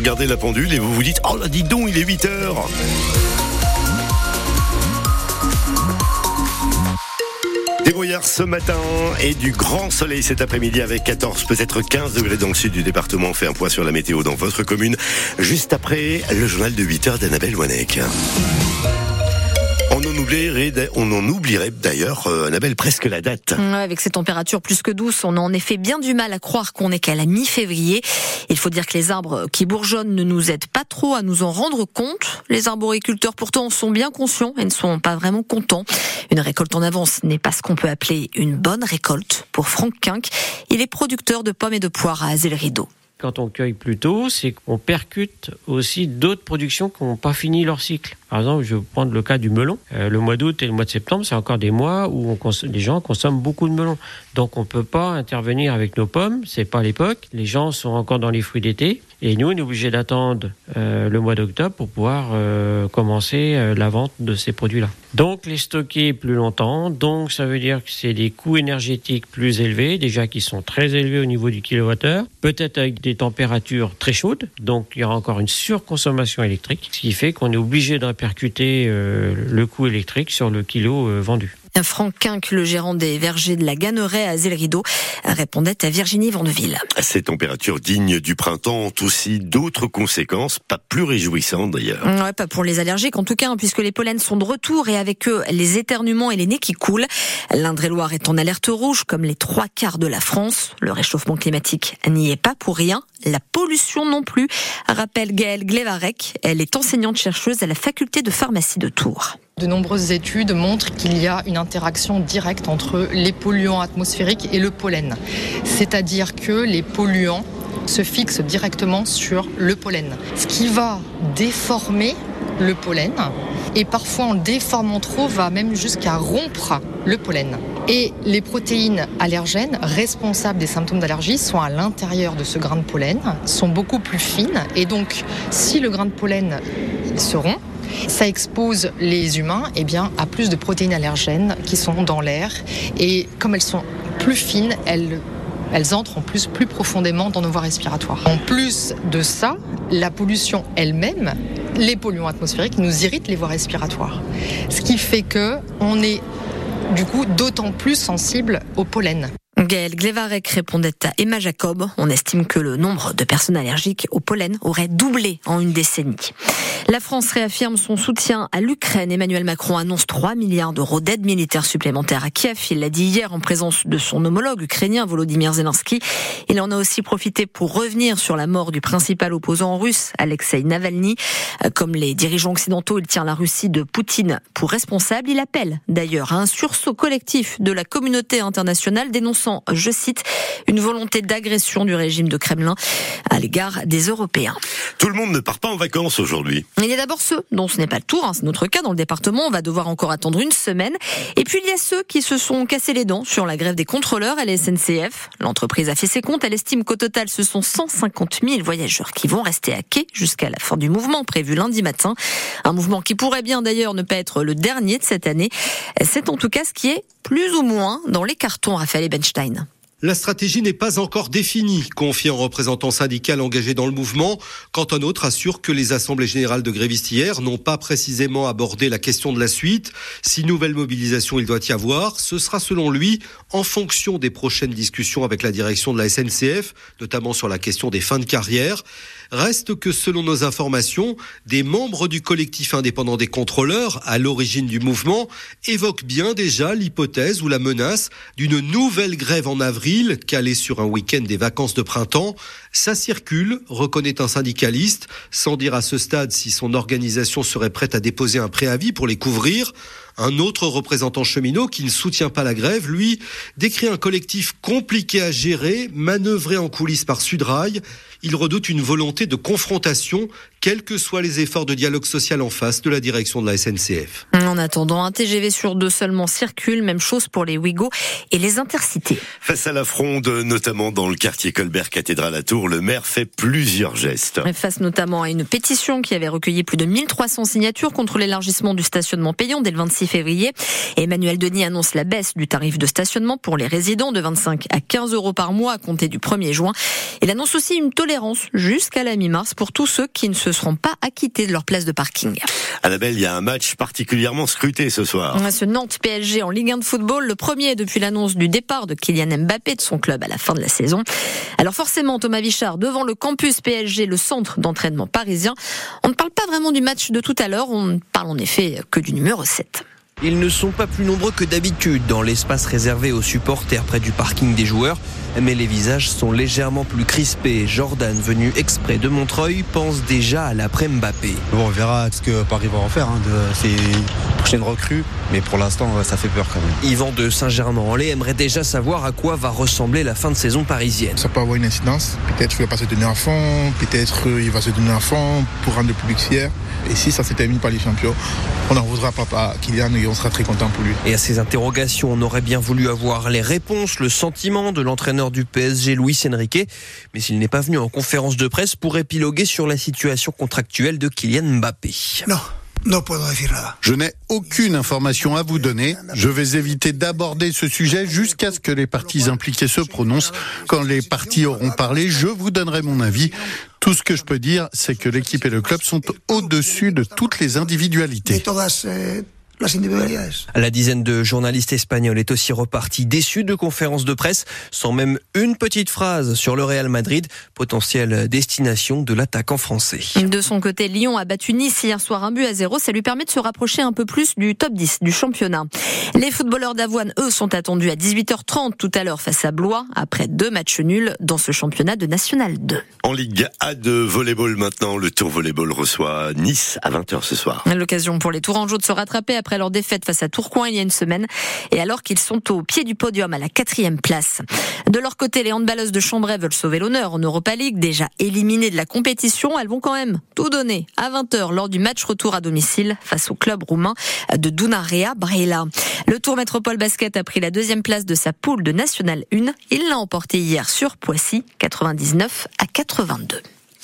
regardez la pendule et vous vous dites, oh là, dis donc, il est 8 heures. Des brouillards ce matin et du grand soleil cet après-midi avec 14, peut-être 15 degrés dans le sud du département. Fait un point sur la météo dans votre commune juste après le journal de 8 heures d'Annabelle Wanek. On en oublierait, d'ailleurs, euh, Annabelle, presque la date. avec ces températures plus que douces, on a en effet bien du mal à croire qu'on est qu'à la mi-février. Il faut dire que les arbres qui bourgeonnent ne nous aident pas trop à nous en rendre compte. Les arboriculteurs pourtant sont bien conscients et ne sont pas vraiment contents. Une récolte en avance n'est pas ce qu'on peut appeler une bonne récolte. Pour Franck Quinck, il est producteur de pommes et de poires à Azel-Rideau. Quand on cueille plus tôt, c'est qu'on percute aussi d'autres productions qui n'ont pas fini leur cycle. Par exemple, je vais prendre le cas du melon. Euh, le mois d'août et le mois de septembre, c'est encore des mois où les gens consomment beaucoup de melon. Donc on ne peut pas intervenir avec nos pommes, c'est pas l'époque. Les gens sont encore dans les fruits d'été. Et nous, on est obligé d'attendre euh, le mois d'octobre pour pouvoir euh, commencer la vente de ces produits-là. Donc les stocker plus longtemps, donc ça veut dire que c'est des coûts énergétiques plus élevés, déjà qui sont très élevés au niveau du kilowattheure, peut-être avec des températures très chaudes, donc il y aura encore une surconsommation électrique, ce qui fait qu'on est obligé de répercuter le coût électrique sur le kilo vendu. Franck Quinck, le gérant des vergers de la Ganneraie à Zélrideau, répondait à Virginie Vandeville. Ces températures dignes du printemps ont aussi d'autres conséquences, pas plus réjouissantes d'ailleurs. Ouais, pas pour les allergiques en tout cas, hein, puisque les pollens sont de retour et avec eux les éternuements et les nez qui coulent. L'Indre-et-Loire est en alerte rouge comme les trois quarts de la France. Le réchauffement climatique n'y est pas pour rien. La pollution non plus, rappelle Gaëlle Glevarek. Elle est enseignante chercheuse à la faculté de pharmacie de Tours. De nombreuses études montrent qu'il y a une interaction directe entre les polluants atmosphériques et le pollen. C'est-à-dire que les polluants se fixent directement sur le pollen, ce qui va déformer le pollen et parfois en déformant trop va même jusqu'à rompre le pollen. Et les protéines allergènes responsables des symptômes d'allergie sont à l'intérieur de ce grain de pollen, sont beaucoup plus fines et donc si le grain de pollen se rompt, ça expose les humains eh bien, à plus de protéines allergènes qui sont dans l'air. Et comme elles sont plus fines, elles elles entrent en plus plus profondément dans nos voies respiratoires. En plus de ça, la pollution elle-même, les polluants atmosphériques nous irritent les voies respiratoires. Ce qui fait que on est du coup d'autant plus sensible au pollen. Gaël Glevarek répondait à Emma Jacob. On estime que le nombre de personnes allergiques au pollen aurait doublé en une décennie. La France réaffirme son soutien à l'Ukraine. Emmanuel Macron annonce 3 milliards d'euros d'aide militaire supplémentaire à Kiev. Il l'a dit hier en présence de son homologue ukrainien Volodymyr Zelensky. Il en a aussi profité pour revenir sur la mort du principal opposant russe, Alexei Navalny. Comme les dirigeants occidentaux, il tient la Russie de Poutine pour responsable. Il appelle d'ailleurs à un sursaut collectif de la communauté internationale dénonçant je cite, une volonté d'agression du régime de Kremlin à l'égard des Européens. Tout le monde ne part pas en vacances aujourd'hui. Il y a d'abord ceux dont ce n'est pas le tour, hein, c'est notre cas dans le département, on va devoir encore attendre une semaine. Et puis il y a ceux qui se sont cassés les dents sur la grève des contrôleurs à la SNCF. L'entreprise a fait ses comptes, elle estime qu'au total ce sont 150 000 voyageurs qui vont rester à quai jusqu'à la fin du mouvement prévu lundi matin. Un mouvement qui pourrait bien d'ailleurs ne pas être le dernier de cette année. C'est en tout cas ce qui est plus ou moins dans les cartons Raphaël La stratégie n'est pas encore définie, confie un représentant syndical engagé dans le mouvement, quand un autre assure que les assemblées générales de grévistes hier n'ont pas précisément abordé la question de la suite. Si nouvelle mobilisation il doit y avoir, ce sera selon lui en fonction des prochaines discussions avec la direction de la SNCF, notamment sur la question des fins de carrière. Reste que selon nos informations, des membres du collectif indépendant des contrôleurs, à l'origine du mouvement, évoquent bien déjà l'hypothèse ou la menace d'une nouvelle grève en avril, calée sur un week-end des vacances de printemps. Ça circule, reconnaît un syndicaliste, sans dire à ce stade si son organisation serait prête à déposer un préavis pour les couvrir. Un autre représentant cheminot qui ne soutient pas la grève, lui, décrit un collectif compliqué à gérer, manœuvré en coulisses par Sudrail. Il redoute une volonté de confrontation, quels que soient les efforts de dialogue social en face de la direction de la SNCF. En attendant, un TGV sur deux seulement circule, même chose pour les Ouigo et les intercités. Face à la fronde, notamment dans le quartier Colbert Cathédrale à Tours, le maire fait plusieurs gestes. Face notamment à une pétition qui avait recueilli plus de 1300 signatures contre l'élargissement du stationnement payant dès le 26 février. Emmanuel Denis annonce la baisse du tarif de stationnement pour les résidents de 25 à 15 euros par mois à compter du 1er juin. Il annonce aussi une tolérance jusqu'à la mi-mars pour tous ceux qui ne se seront pas acquittés de leur place de parking. Annabelle, il y a un match particulièrement scruté ce soir. Ce Nantes PSG en Ligue 1 de football, le premier depuis l'annonce du départ de Kylian Mbappé de son club à la fin de la saison. Alors forcément, Thomas Vichard, devant le campus PSG, le centre d'entraînement parisien, on ne parle pas vraiment du match de tout à l'heure, on ne parle en effet que du numéro 7. Ils ne sont pas plus nombreux que d'habitude dans l'espace réservé aux supporters près du parking des joueurs, mais les visages sont légèrement plus crispés. Jordan, venu exprès de Montreuil, pense déjà à l'après Mbappé. Bon, on verra ce que Paris va en faire. Hein, de, c'est une prochaine recrue, mais pour l'instant, ça fait peur quand même. Yvan de Saint-Germain-en-Laye aimerait déjà savoir à quoi va ressembler la fin de saison parisienne. Ça peut avoir une incidence. Peut-être qu'il ne va pas se donner à fond, peut-être il va se donner à fond pour rendre le public fier. Et si ça se termine par les champions, on n'en voudra pas à Kylian et on sera très content pour lui. Et à ces interrogations, on aurait bien voulu avoir les réponses, le sentiment de l'entraîneur du PSG, Luis Enrique, mais il n'est pas venu en conférence de presse pour épiloguer sur la situation contractuelle de Kylian Mbappé. Non. Je n'ai aucune information à vous donner. Je vais éviter d'aborder ce sujet jusqu'à ce que les parties impliquées se prononcent. Quand les parties auront parlé, je vous donnerai mon avis. Tout ce que je peux dire, c'est que l'équipe et le club sont au-dessus de toutes les individualités. La dizaine de journalistes espagnols est aussi reparti déçu de conférences de presse, sans même une petite phrase sur le Real Madrid, potentielle destination de l'attaquant français. De son côté, Lyon a battu Nice hier soir un but à zéro. Ça lui permet de se rapprocher un peu plus du top 10 du championnat. Les footballeurs d'Avoine, eux, sont attendus à 18h30 tout à l'heure face à Blois, après deux matchs nuls dans ce championnat de National 2. En Ligue A de volleyball maintenant, le Tour Volleyball reçoit Nice à 20h ce soir. L'occasion pour les Tourangeaux de se rattraper après leur défaite face à Tourcoing il y a une semaine et alors qu'ils sont au pied du podium à la quatrième place. De leur côté, les handballeuses de Chambray veulent sauver l'honneur en Europa League. Déjà éliminées de la compétition, elles vont quand même tout donner à 20h lors du match retour à domicile face au club roumain de Dunarea Brela. Le Tour Métropole Basket a pris la deuxième place de sa poule de National 1. Il l'a emporté hier sur Poissy, 99 à 82.